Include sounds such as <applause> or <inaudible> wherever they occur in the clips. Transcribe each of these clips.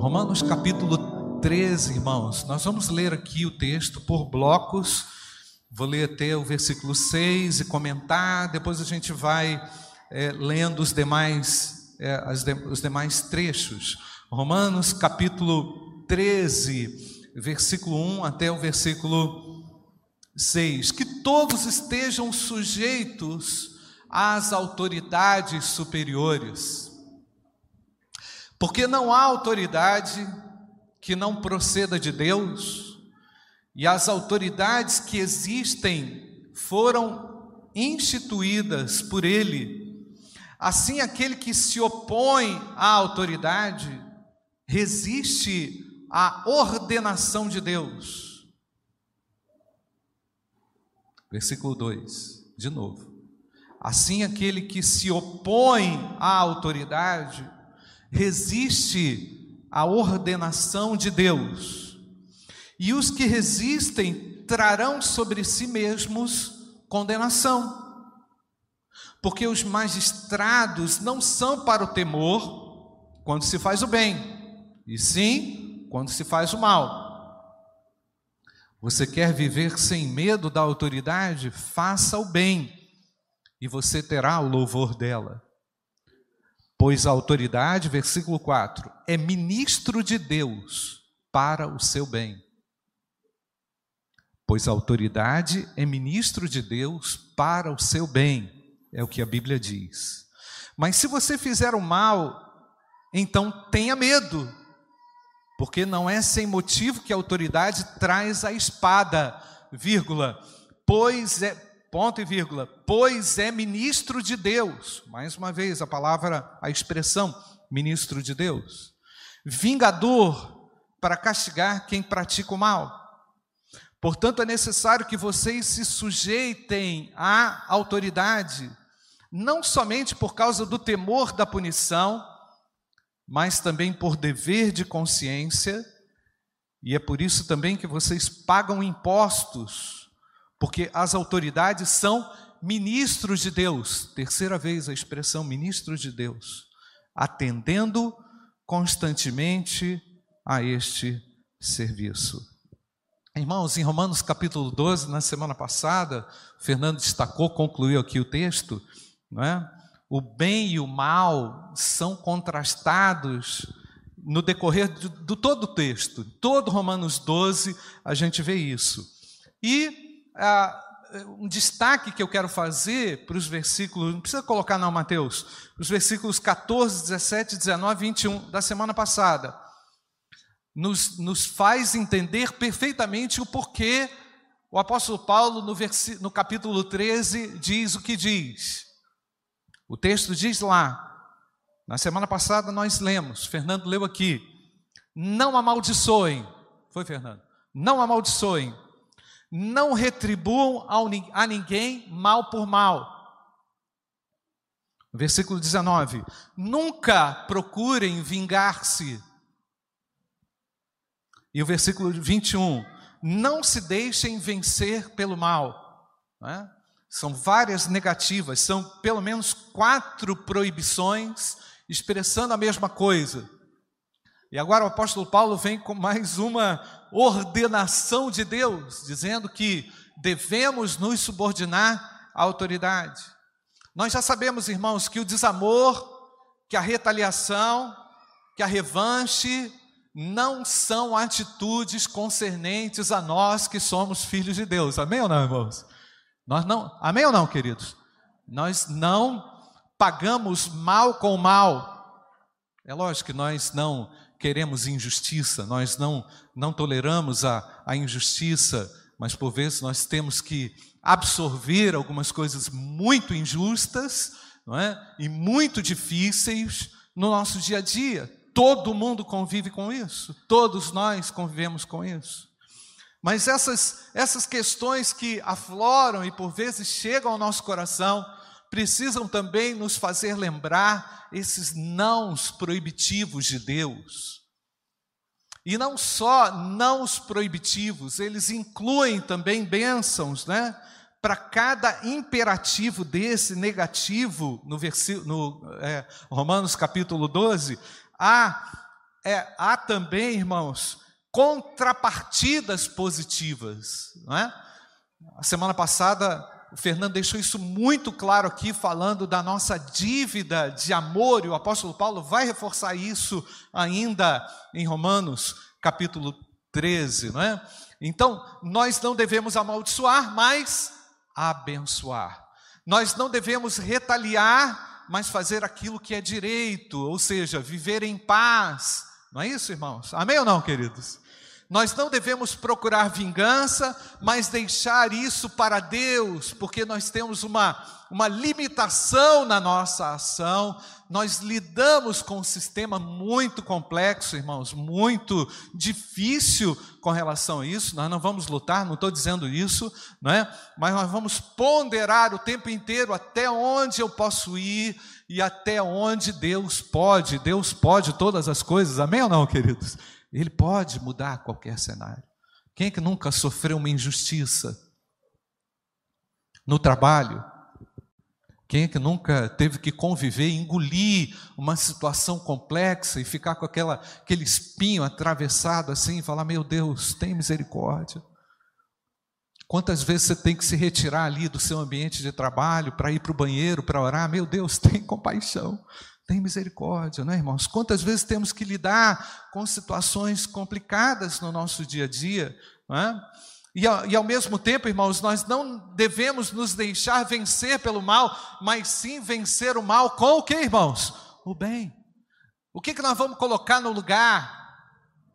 Romanos capítulo 13, irmãos. Nós vamos ler aqui o texto por blocos. Vou ler até o versículo 6 e comentar, depois a gente vai é, lendo os demais, é, de, os demais trechos. Romanos capítulo 13, versículo 1 até o versículo 6. Que todos estejam sujeitos às autoridades superiores porque não há autoridade que não proceda de Deus, e as autoridades que existem foram instituídas por Ele. Assim, aquele que se opõe à autoridade resiste à ordenação de Deus. Versículo 2, de novo. Assim, aquele que se opõe à autoridade resiste à ordenação de Deus. E os que resistem trarão sobre si mesmos condenação. Porque os magistrados não são para o temor quando se faz o bem, e sim quando se faz o mal. Você quer viver sem medo da autoridade? Faça o bem, e você terá o louvor dela. Pois a autoridade, versículo 4, é ministro de Deus para o seu bem. Pois a autoridade é ministro de Deus para o seu bem, é o que a Bíblia diz. Mas se você fizer o mal, então tenha medo, porque não é sem motivo que a autoridade traz a espada, vírgula, pois é ponto e vírgula, pois é ministro de Deus. Mais uma vez a palavra, a expressão ministro de Deus. Vingador para castigar quem pratica o mal. Portanto, é necessário que vocês se sujeitem à autoridade, não somente por causa do temor da punição, mas também por dever de consciência, e é por isso também que vocês pagam impostos porque as autoridades são ministros de Deus, terceira vez a expressão ministros de Deus, atendendo constantemente a este serviço. Irmãos, em Romanos capítulo 12, na semana passada, Fernando destacou, concluiu aqui o texto, não é? O bem e o mal são contrastados no decorrer do, do todo o texto. Todo Romanos 12 a gente vê isso. E um destaque que eu quero fazer para os versículos, não precisa colocar não, Mateus, os versículos 14, 17, 19 21 da semana passada, nos, nos faz entender perfeitamente o porquê o apóstolo Paulo, no, no capítulo 13, diz o que diz. O texto diz lá, na semana passada nós lemos, Fernando leu aqui, não amaldiçoem, foi Fernando, não amaldiçoem não retribuam a ninguém mal por mal. Versículo 19: Nunca procurem vingar-se. E o versículo 21: Não se deixem vencer pelo mal. É? São várias negativas, são pelo menos quatro proibições expressando a mesma coisa. E agora o apóstolo Paulo vem com mais uma ordenação de Deus, dizendo que devemos nos subordinar à autoridade. Nós já sabemos, irmãos, que o desamor, que a retaliação, que a revanche não são atitudes concernentes a nós que somos filhos de Deus. Amém ou não, irmãos? Nós não, amém ou não, queridos? Nós não pagamos mal com mal. É lógico que nós não queremos injustiça, nós não, não toleramos a, a injustiça, mas por vezes nós temos que absorver algumas coisas muito injustas não é? e muito difíceis no nosso dia a dia. Todo mundo convive com isso, todos nós convivemos com isso. Mas essas, essas questões que afloram e por vezes chegam ao nosso coração, precisam também nos fazer lembrar esses nãos proibitivos de Deus. E não só nãos proibitivos, eles incluem também bênçãos, né? Para cada imperativo desse negativo, no, versículo, no é, Romanos capítulo 12, há é, há também, irmãos, contrapartidas positivas, não é? A semana passada o Fernando deixou isso muito claro aqui, falando da nossa dívida de amor, e o apóstolo Paulo vai reforçar isso ainda em Romanos, capítulo 13, não é? Então, nós não devemos amaldiçoar, mas abençoar. Nós não devemos retaliar, mas fazer aquilo que é direito, ou seja, viver em paz. Não é isso, irmãos? Amém ou não, queridos? Nós não devemos procurar vingança, mas deixar isso para Deus, porque nós temos uma, uma limitação na nossa ação. Nós lidamos com um sistema muito complexo, irmãos, muito difícil com relação a isso. Nós não vamos lutar, não estou dizendo isso, não é? mas nós vamos ponderar o tempo inteiro até onde eu posso ir e até onde Deus pode. Deus pode todas as coisas, amém ou não, queridos? Ele pode mudar qualquer cenário. Quem é que nunca sofreu uma injustiça no trabalho? Quem é que nunca teve que conviver, engolir uma situação complexa e ficar com aquela, aquele espinho atravessado assim e falar: Meu Deus, tem misericórdia? Quantas vezes você tem que se retirar ali do seu ambiente de trabalho para ir para o banheiro, para orar? Meu Deus, <laughs> tem compaixão. Tem misericórdia, não é, irmãos? Quantas vezes temos que lidar com situações complicadas no nosso dia a dia, não é? E, e ao mesmo tempo, irmãos, nós não devemos nos deixar vencer pelo mal, mas sim vencer o mal com o que, irmãos? O bem. O que, que nós vamos colocar no lugar?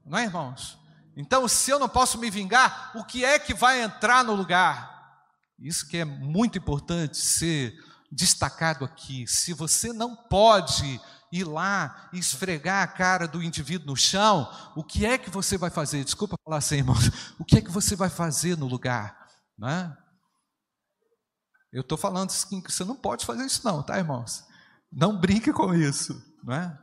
Não é, irmãos? Então, se eu não posso me vingar, o que é que vai entrar no lugar? Isso que é muito importante ser destacado aqui. Se você não pode ir lá e esfregar a cara do indivíduo no chão, o que é que você vai fazer? Desculpa falar assim, irmãos. <laughs> O que é que você vai fazer no lugar? Não é? Eu estou falando assim, que você não pode fazer isso, não, tá, irmãos? Não brinque com isso, não é?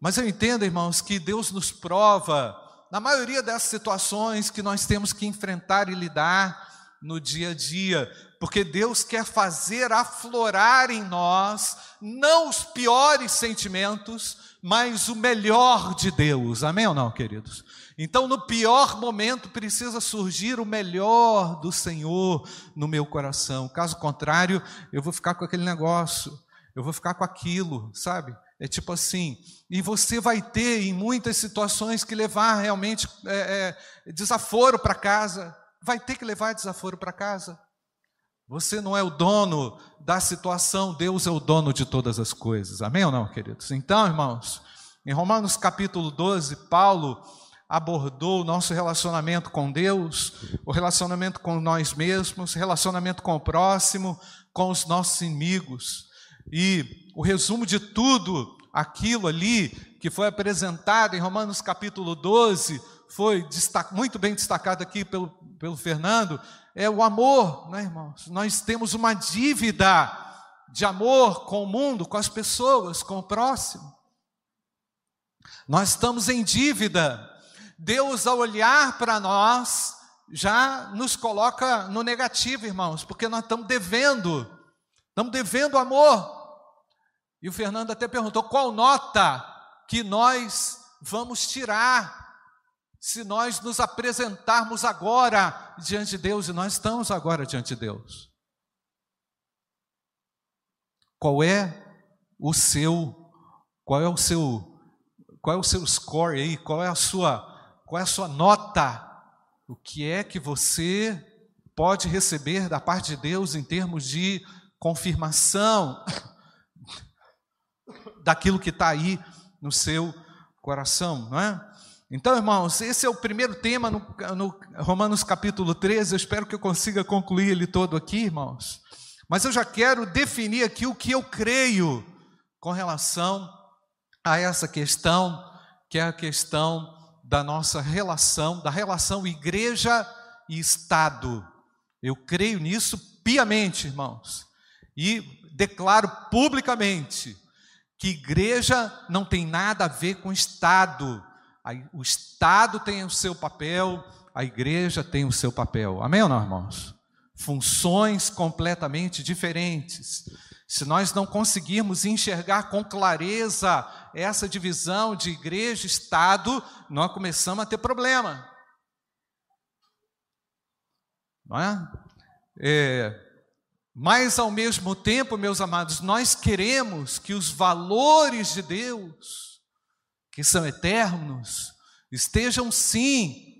Mas eu entendo, irmãos, que Deus nos prova, na maioria dessas situações que nós temos que enfrentar e lidar no dia a dia, porque Deus quer fazer aflorar em nós não os piores sentimentos, mas o melhor de Deus. Amém ou não, queridos? Então, no pior momento, precisa surgir o melhor do Senhor no meu coração. Caso contrário, eu vou ficar com aquele negócio, eu vou ficar com aquilo, sabe? É tipo assim, e você vai ter em muitas situações que levar realmente é, é, desaforo para casa, vai ter que levar desaforo para casa. Você não é o dono da situação, Deus é o dono de todas as coisas. Amém ou não, queridos? Então, irmãos, em Romanos capítulo 12, Paulo abordou o nosso relacionamento com Deus, o relacionamento com nós mesmos, relacionamento com o próximo, com os nossos inimigos. E o resumo de tudo aquilo ali que foi apresentado em Romanos capítulo 12 foi muito bem destacado aqui pelo, pelo Fernando, é o amor, né, irmãos? Nós temos uma dívida de amor com o mundo, com as pessoas, com o próximo. Nós estamos em dívida. Deus, ao olhar para nós, já nos coloca no negativo, irmãos, porque nós estamos devendo, estamos devendo amor. E o Fernando até perguntou qual nota que nós vamos tirar se nós nos apresentarmos agora diante de Deus, e nós estamos agora diante de Deus. Qual é o seu, qual é o seu, qual é o seu score aí? Qual é a sua, qual é a sua nota? O que é que você pode receber da parte de Deus em termos de confirmação <coughs> daquilo que está aí no seu coração, não é? Então, irmãos, esse é o primeiro tema no, no, Romanos capítulo 13. Eu espero que eu consiga concluir ele todo aqui, irmãos. Mas eu já quero definir aqui o que eu creio com relação a essa questão, que é a questão da nossa relação, da relação igreja e Estado. Eu creio nisso piamente, irmãos, e declaro publicamente que igreja não tem nada a ver com Estado o Estado tem o seu papel, a igreja tem o seu papel. Amém ou não, irmãos? funções completamente diferentes. Se nós não conseguirmos enxergar com clareza essa divisão de igreja e Estado, nós começamos a ter problema. Não é? é? Mas ao mesmo tempo, meus amados, nós queremos que os valores de Deus, que são eternos, estejam sim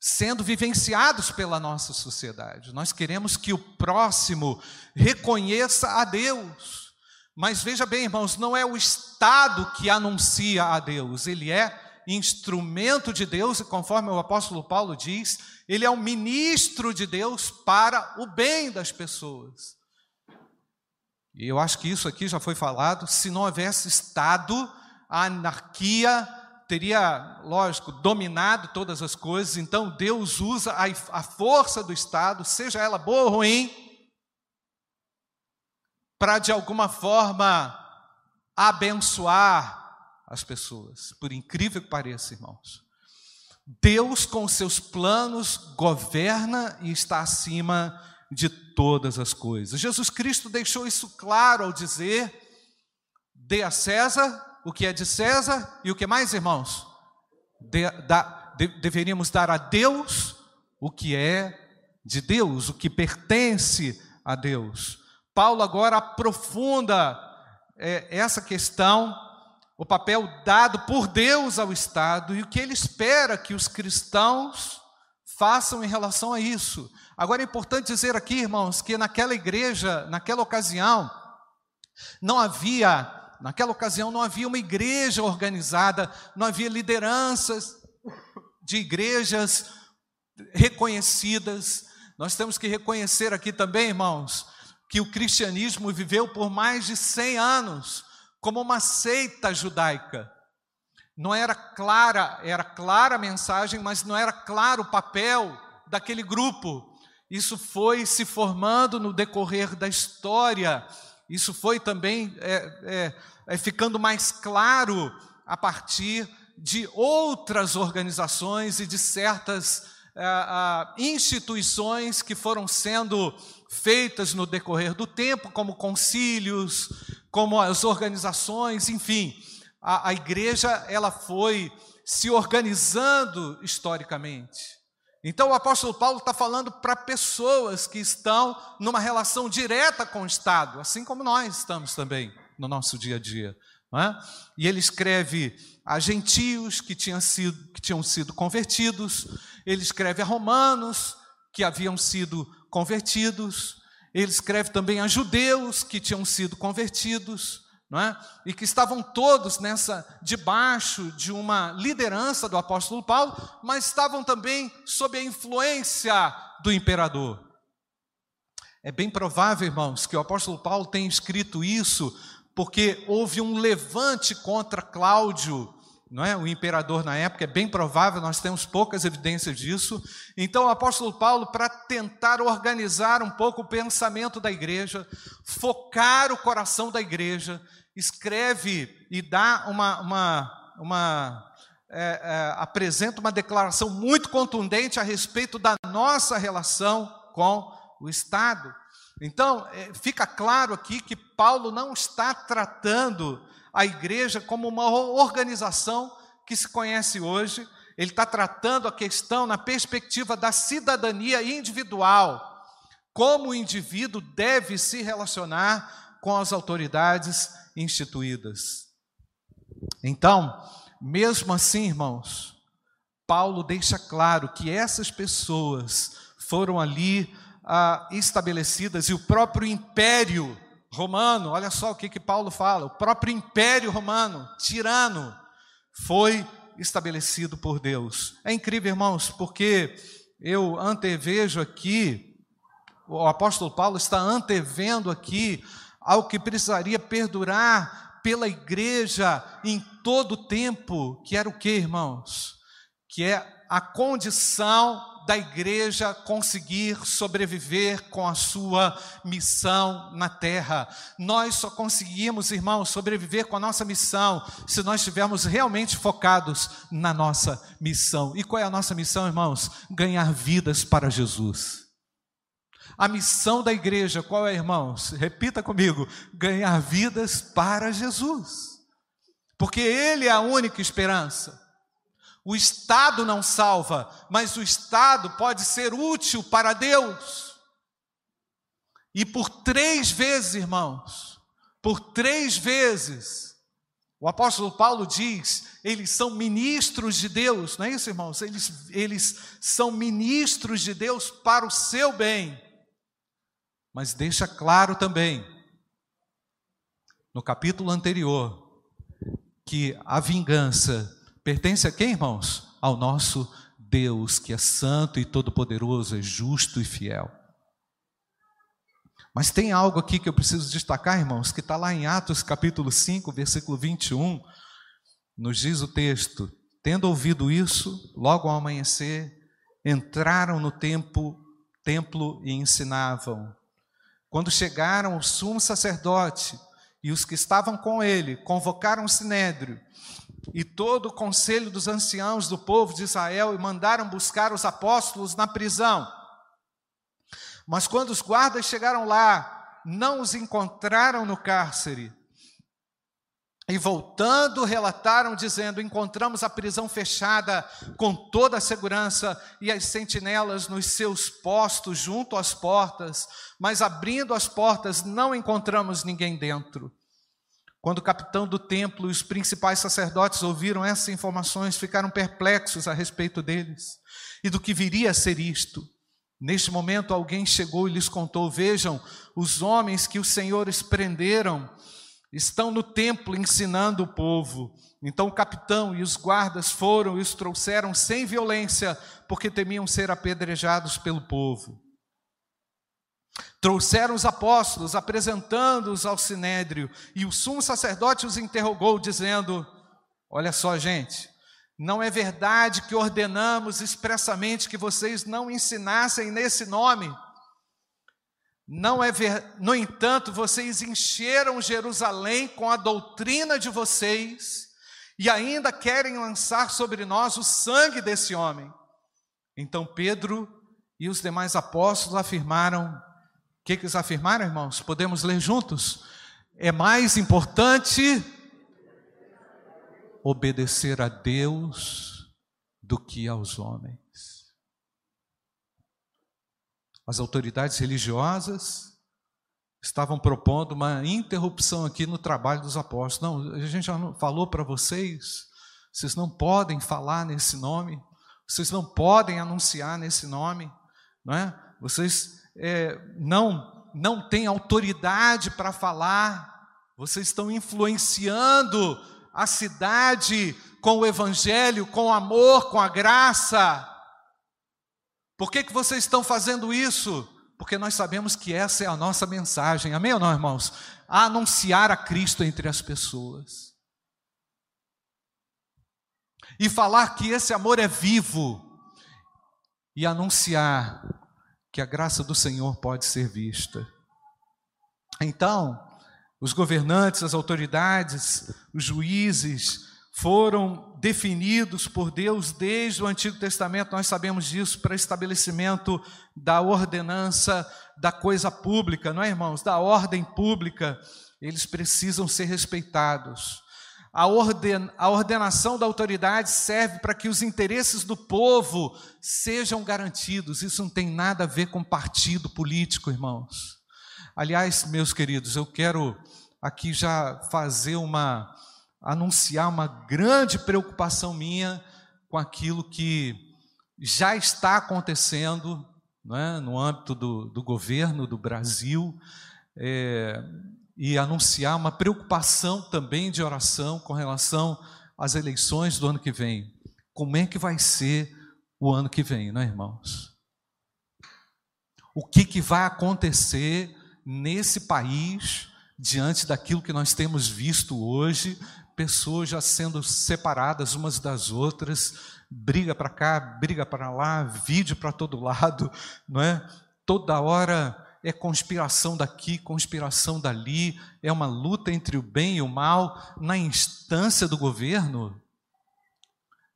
sendo vivenciados pela nossa sociedade. Nós queremos que o próximo reconheça a Deus. Mas veja bem, irmãos, não é o Estado que anuncia a Deus, ele é instrumento de Deus, e conforme o apóstolo Paulo diz, ele é um ministro de Deus para o bem das pessoas. E eu acho que isso aqui já foi falado, se não houvesse Estado, a anarquia teria, lógico, dominado todas as coisas, então Deus usa a, a força do Estado, seja ela boa ou ruim, para de alguma forma abençoar as pessoas, por incrível que pareça, irmãos. Deus, com seus planos, governa e está acima de todas as coisas. Jesus Cristo deixou isso claro ao dizer: dê a César o que é de César e o que mais, irmãos? De, da, de, deveríamos dar a Deus o que é de Deus, o que pertence a Deus. Paulo agora aprofunda é, essa questão, o papel dado por Deus ao Estado e o que ele espera que os cristãos façam em relação a isso. Agora é importante dizer aqui, irmãos, que naquela igreja, naquela ocasião, não havia Naquela ocasião não havia uma igreja organizada, não havia lideranças de igrejas reconhecidas. Nós temos que reconhecer aqui também, irmãos, que o cristianismo viveu por mais de 100 anos como uma seita judaica. Não era clara, era clara a mensagem, mas não era claro o papel daquele grupo. Isso foi se formando no decorrer da história isso foi também é, é, é, ficando mais claro a partir de outras organizações e de certas é, instituições que foram sendo feitas no decorrer do tempo, como concílios, como as organizações, enfim, a, a igreja ela foi se organizando historicamente. Então o apóstolo Paulo está falando para pessoas que estão numa relação direta com o Estado, assim como nós estamos também no nosso dia a dia. É? E ele escreve a gentios que sido, que tinham sido convertidos, ele escreve a romanos que haviam sido convertidos, ele escreve também a judeus que tinham sido convertidos não é? e que estavam todos nessa debaixo de uma liderança do apóstolo Paulo, mas estavam também sob a influência do imperador. É bem provável, irmãos, que o apóstolo Paulo tenha escrito isso porque houve um levante contra Cláudio, não é? O imperador na época, é bem provável, nós temos poucas evidências disso. Então, o apóstolo Paulo, para tentar organizar um pouco o pensamento da igreja, focar o coração da igreja, escreve e dá uma, uma, uma é, é, apresenta uma declaração muito contundente a respeito da nossa relação com o Estado. Então, é, fica claro aqui que Paulo não está tratando a igreja como uma organização que se conhece hoje, ele está tratando a questão na perspectiva da cidadania individual, como o indivíduo deve se relacionar com as autoridades instituídas. Então, mesmo assim, irmãos, Paulo deixa claro que essas pessoas foram ali ah, estabelecidas e o próprio império romano, olha só o que, que Paulo fala: o próprio império romano, tirano, foi estabelecido por Deus. É incrível, irmãos, porque eu antevejo aqui, o apóstolo Paulo está antevendo aqui ao que precisaria perdurar pela igreja em todo o tempo, que era o que, irmãos? Que é a condição da igreja conseguir sobreviver com a sua missão na terra. Nós só conseguimos, irmãos, sobreviver com a nossa missão se nós estivermos realmente focados na nossa missão. E qual é a nossa missão, irmãos? Ganhar vidas para Jesus. A missão da igreja, qual é, irmãos? Repita comigo: ganhar vidas para Jesus. Porque Ele é a única esperança. O Estado não salva, mas o Estado pode ser útil para Deus. E por três vezes, irmãos, por três vezes, o apóstolo Paulo diz: eles são ministros de Deus, não é isso, irmãos? Eles, eles são ministros de Deus para o seu bem. Mas deixa claro também, no capítulo anterior, que a vingança pertence a quem, irmãos? Ao nosso Deus, que é santo e todo-poderoso, é justo e fiel. Mas tem algo aqui que eu preciso destacar, irmãos, que está lá em Atos capítulo 5, versículo 21, nos diz o texto: Tendo ouvido isso, logo ao amanhecer, entraram no templo, templo e ensinavam. Quando chegaram, o sumo sacerdote e os que estavam com ele convocaram o sinédrio e todo o conselho dos anciãos do povo de Israel e mandaram buscar os apóstolos na prisão. Mas quando os guardas chegaram lá, não os encontraram no cárcere. E voltando, relataram, dizendo: Encontramos a prisão fechada com toda a segurança e as sentinelas nos seus postos junto às portas, mas abrindo as portas não encontramos ninguém dentro. Quando o capitão do templo e os principais sacerdotes ouviram essas informações, ficaram perplexos a respeito deles e do que viria a ser isto. Neste momento, alguém chegou e lhes contou: Vejam, os homens que os senhores prenderam estão no templo ensinando o povo. Então o capitão e os guardas foram e os trouxeram sem violência, porque temiam ser apedrejados pelo povo. Trouxeram os apóstolos, apresentando-os ao sinédrio, e o sumo sacerdote os interrogou, dizendo: Olha só, gente, não é verdade que ordenamos expressamente que vocês não ensinassem nesse nome. Não é ver... No entanto, vocês encheram Jerusalém com a doutrina de vocês e ainda querem lançar sobre nós o sangue desse homem. Então Pedro e os demais apóstolos afirmaram: o que, que eles afirmaram, irmãos? Podemos ler juntos? É mais importante obedecer a Deus do que aos homens. As autoridades religiosas estavam propondo uma interrupção aqui no trabalho dos apóstolos. Não, a gente já falou para vocês, vocês não podem falar nesse nome, vocês não podem anunciar nesse nome, não é? Vocês é, não não têm autoridade para falar, vocês estão influenciando a cidade com o evangelho, com o amor, com a graça. Por que, que vocês estão fazendo isso? Porque nós sabemos que essa é a nossa mensagem, amém ou não, irmãos? A anunciar a Cristo entre as pessoas. E falar que esse amor é vivo. E anunciar que a graça do Senhor pode ser vista. Então, os governantes, as autoridades, os juízes foram definidos por Deus desde o Antigo Testamento, nós sabemos disso, para estabelecimento da ordenança da coisa pública, não é, irmãos? Da ordem pública, eles precisam ser respeitados. A, orden, a ordenação da autoridade serve para que os interesses do povo sejam garantidos. Isso não tem nada a ver com partido político, irmãos. Aliás, meus queridos, eu quero aqui já fazer uma, anunciar uma grande preocupação minha com aquilo que já está acontecendo é, no âmbito do, do, governo do Brasil, é, e anunciar uma preocupação também de oração com relação às eleições do ano que vem. Como é que vai ser o ano que vem, não é, irmãos? O que, que vai acontecer nesse país, diante daquilo que nós temos visto hoje, pessoas já sendo separadas umas das outras, briga para cá, briga para lá, vídeo para todo lado, <laughs> não é? Toda hora é conspiração daqui, conspiração dali, é uma luta entre o bem e o mal na instância do governo.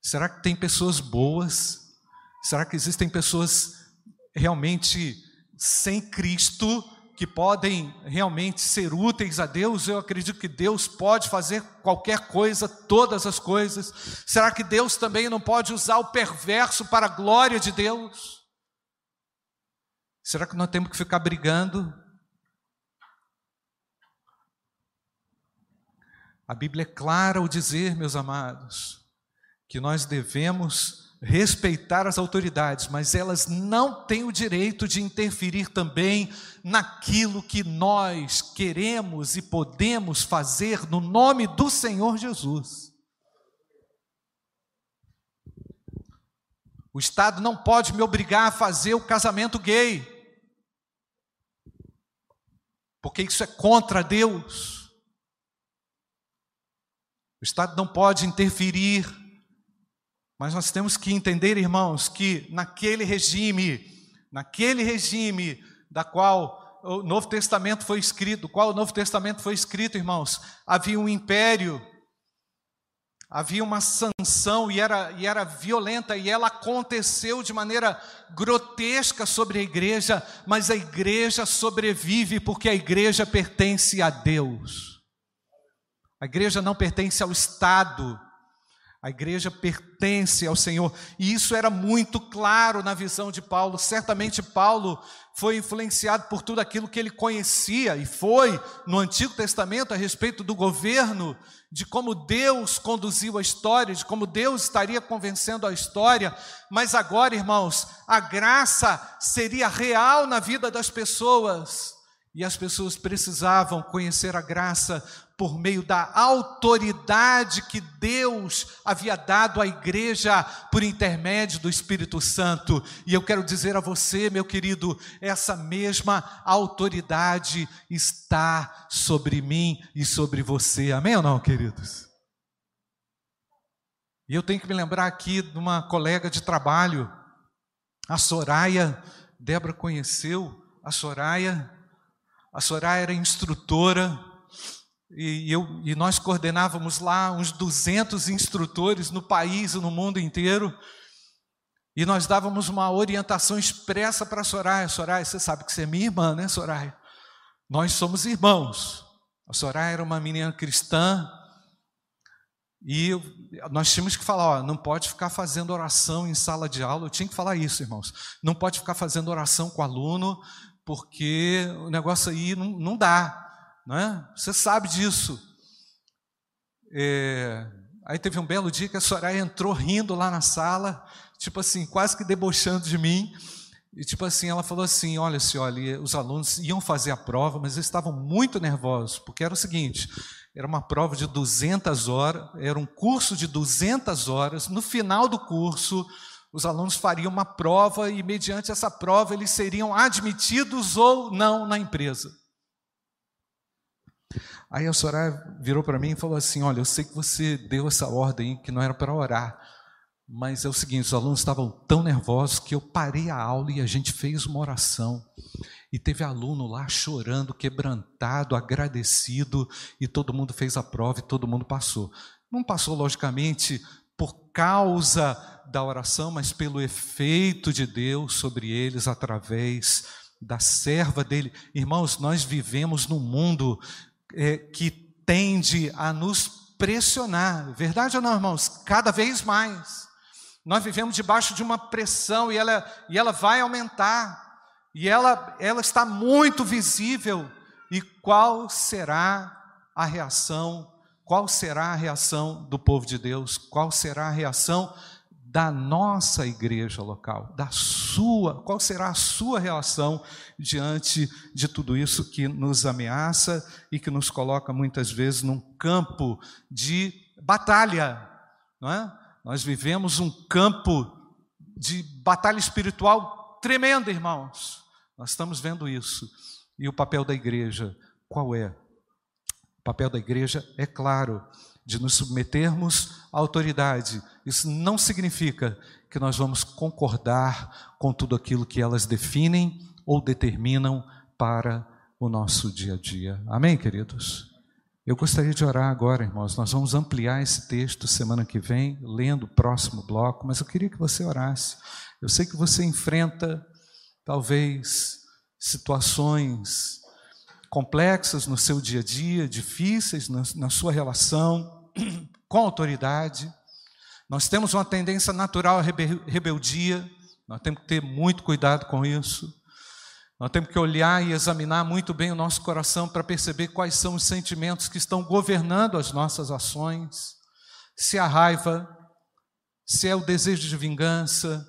Será que tem pessoas boas? Será que existem pessoas realmente sem Cristo que podem realmente ser úteis a Deus, eu acredito que Deus pode fazer qualquer coisa, todas as coisas. Será que Deus também não pode usar o perverso para a glória de Deus? Será que nós temos que ficar brigando? A Bíblia é clara ao dizer, meus amados, que nós devemos respeitar as autoridades, mas elas não têm o direito de interferir também naquilo que nós queremos e podemos fazer no nome do Senhor Jesus. O Estado não pode me obrigar a fazer o casamento gay, porque isso é contra Deus. O Estado não pode interferir mas nós temos que entender, irmãos, que naquele regime, naquele regime da qual o Novo Testamento foi escrito, qual o Novo Testamento foi escrito, irmãos, havia um império, havia uma sanção e era, e era violenta, e ela aconteceu de maneira grotesca sobre a igreja, mas a igreja sobrevive porque a igreja pertence a Deus. A igreja não pertence ao Estado, a igreja pertence ao Senhor, e isso era muito claro na visão de Paulo. Certamente Paulo foi influenciado por tudo aquilo que ele conhecia e foi no Antigo Testamento a respeito do governo, de como Deus conduziu a história, de como Deus estaria convencendo a história. Mas agora, irmãos, a graça seria real na vida das pessoas. E as pessoas precisavam conhecer a graça por meio da autoridade que Deus havia dado à igreja por intermédio do Espírito Santo. E eu quero dizer a você, meu querido, essa mesma autoridade está sobre mim e sobre você. Amém ou não, queridos? E eu tenho que me lembrar aqui de uma colega de trabalho, a Soraya. Débora conheceu a Soraya. A Soraya era instrutora e, eu, e nós coordenávamos lá uns 200 instrutores no país e no mundo inteiro. E nós dávamos uma orientação expressa para a Soraya. Soraya, você sabe que você é minha irmã, né, Soraya? Nós somos irmãos. A Soraya era uma menina cristã. E nós tínhamos que falar: ó, não pode ficar fazendo oração em sala de aula. Eu tinha que falar isso, irmãos. Não pode ficar fazendo oração com aluno, porque o negócio aí não, não dá não é? Você sabe disso. É, aí teve um belo dia que a Soraya entrou rindo lá na sala, tipo assim, quase que debochando de mim. E tipo assim, ela falou assim: olha, se olha, os alunos iam fazer a prova, mas eles estavam muito nervosos, porque era o seguinte: era uma prova de 200 horas, era um curso de 200 horas. No final do curso, os alunos fariam uma prova e, mediante essa prova, eles seriam admitidos ou não na empresa. Aí a Soraya virou para mim e falou assim: Olha, eu sei que você deu essa ordem que não era para orar, mas é o seguinte: os alunos estavam tão nervosos que eu parei a aula e a gente fez uma oração. E teve aluno lá chorando, quebrantado, agradecido, e todo mundo fez a prova e todo mundo passou. Não passou, logicamente, por causa da oração, mas pelo efeito de Deus sobre eles através da serva dele. Irmãos, nós vivemos num mundo é, que tende a nos pressionar. Verdade ou não, irmãos? Cada vez mais. Nós vivemos debaixo de uma pressão e ela, e ela vai aumentar. E ela, ela está muito visível. E qual será a reação? Qual será a reação do povo de Deus? Qual será a reação da nossa igreja local, da sua, qual será a sua reação diante de tudo isso que nos ameaça e que nos coloca muitas vezes num campo de batalha, não é? Nós vivemos um campo de batalha espiritual tremenda, irmãos. Nós estamos vendo isso. E o papel da igreja, qual é? O papel da igreja é claro, de nos submetermos à autoridade. Isso não significa que nós vamos concordar com tudo aquilo que elas definem ou determinam para o nosso dia a dia. Amém, queridos? Eu gostaria de orar agora, irmãos. Nós vamos ampliar esse texto semana que vem, lendo o próximo bloco, mas eu queria que você orasse. Eu sei que você enfrenta, talvez, situações complexas no seu dia a dia, difíceis na, na sua relação <clears throat> com autoridade. Nós temos uma tendência natural à rebeldia, nós temos que ter muito cuidado com isso. Nós temos que olhar e examinar muito bem o nosso coração para perceber quais são os sentimentos que estão governando as nossas ações. Se é a raiva, se é o desejo de vingança,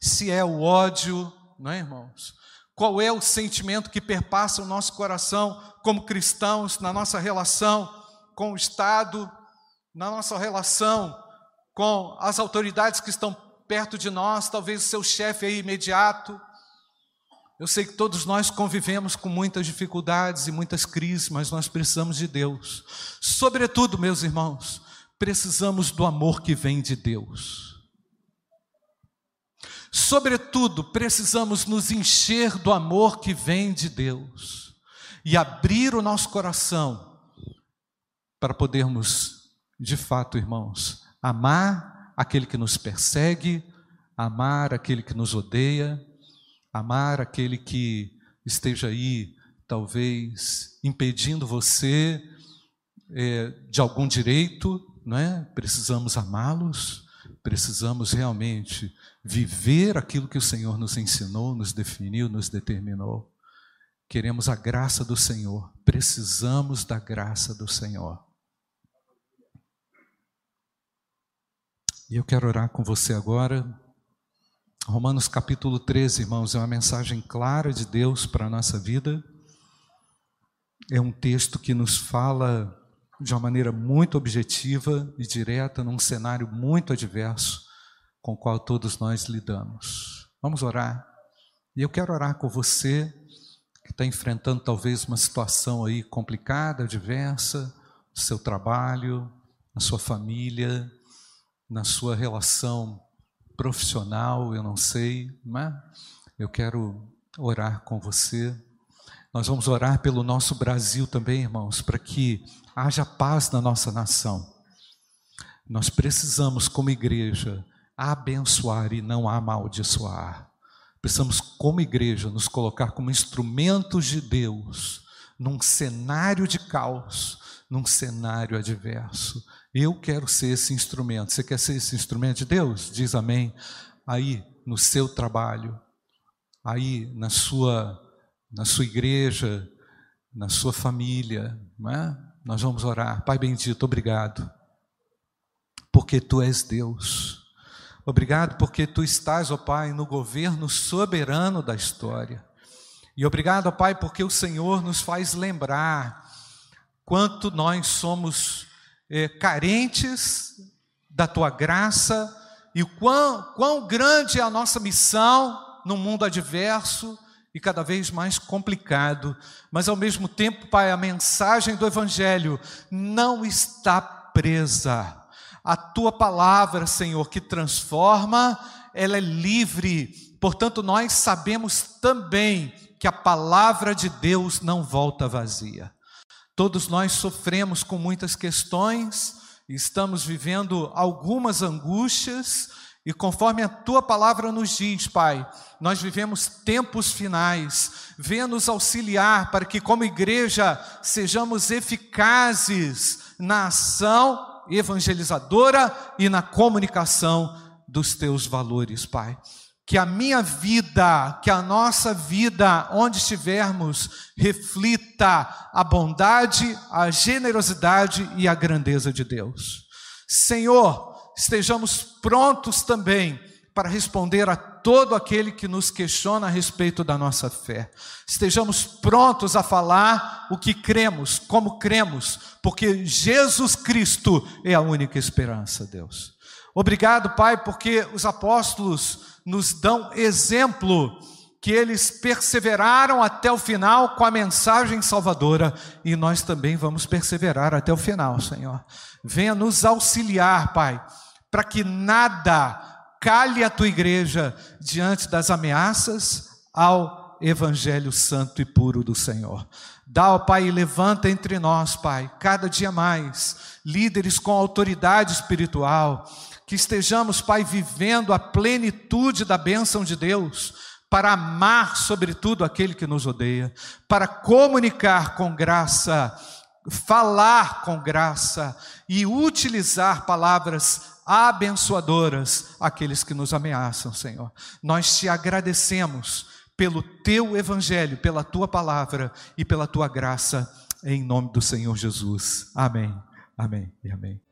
se é o ódio, não é, irmãos? Qual é o sentimento que perpassa o nosso coração como cristãos na nossa relação com o Estado, na nossa relação com as autoridades que estão perto de nós, talvez o seu chefe aí imediato. Eu sei que todos nós convivemos com muitas dificuldades e muitas crises, mas nós precisamos de Deus. Sobretudo, meus irmãos, precisamos do amor que vem de Deus. Sobretudo, precisamos nos encher do amor que vem de Deus e abrir o nosso coração para podermos, de fato, irmãos, amar aquele que nos persegue, amar aquele que nos odeia, amar aquele que esteja aí, talvez, impedindo você é, de algum direito, não é? Precisamos amá-los, precisamos realmente viver aquilo que o Senhor nos ensinou, nos definiu, nos determinou. Queremos a graça do Senhor, precisamos da graça do Senhor. E eu quero orar com você agora. Romanos capítulo 13, irmãos, é uma mensagem clara de Deus para a nossa vida. É um texto que nos fala de uma maneira muito objetiva e direta, num cenário muito adverso com o qual todos nós lidamos. Vamos orar. E eu quero orar com você que está enfrentando talvez uma situação aí complicada, adversa, no seu trabalho, na sua família, na sua relação profissional, eu não sei, mas eu quero orar com você. Nós vamos orar pelo nosso Brasil também, irmãos, para que haja paz na nossa nação. Nós precisamos, como igreja, abençoar e não amaldiçoar. Precisamos, como igreja, nos colocar como instrumentos de Deus num cenário de caos, num cenário adverso. Eu quero ser esse instrumento. Você quer ser esse instrumento de Deus? Diz amém. Aí, no seu trabalho, aí na sua, na sua igreja, na sua família, não é? Nós vamos orar. Pai bendito, obrigado, porque tu és Deus. Obrigado porque tu estás, ó Pai, no governo soberano da história. E obrigado, ó Pai, porque o Senhor nos faz lembrar quanto nós somos é, carentes da tua graça e quão, quão grande é a nossa missão no mundo adverso e cada vez mais complicado, mas ao mesmo tempo, Pai, a mensagem do Evangelho não está presa. A tua palavra, Senhor, que transforma, ela é livre, portanto, nós sabemos também que a palavra de Deus não volta vazia. Todos nós sofremos com muitas questões, estamos vivendo algumas angústias, e conforme a tua palavra nos diz, Pai, nós vivemos tempos finais, venha nos auxiliar para que, como igreja, sejamos eficazes na ação evangelizadora e na comunicação dos teus valores, Pai. Que a minha vida, que a nossa vida, onde estivermos, reflita a bondade, a generosidade e a grandeza de Deus. Senhor, estejamos prontos também para responder a todo aquele que nos questiona a respeito da nossa fé. Estejamos prontos a falar o que cremos, como cremos, porque Jesus Cristo é a única esperança, Deus. Obrigado, Pai, porque os apóstolos nos dão exemplo que eles perseveraram até o final com a mensagem salvadora e nós também vamos perseverar até o final, Senhor. Venha nos auxiliar, Pai para que nada calhe a tua igreja diante das ameaças ao evangelho santo e puro do Senhor. Dá, ó Pai, e levanta entre nós, Pai, cada dia mais, líderes com autoridade espiritual, que estejamos, Pai, vivendo a plenitude da bênção de Deus, para amar sobretudo aquele que nos odeia, para comunicar com graça, falar com graça e utilizar palavras abençoadoras àqueles que nos ameaçam, Senhor. Nós te agradecemos pelo teu evangelho, pela tua palavra e pela tua graça, em nome do Senhor Jesus. Amém. Amém e amém.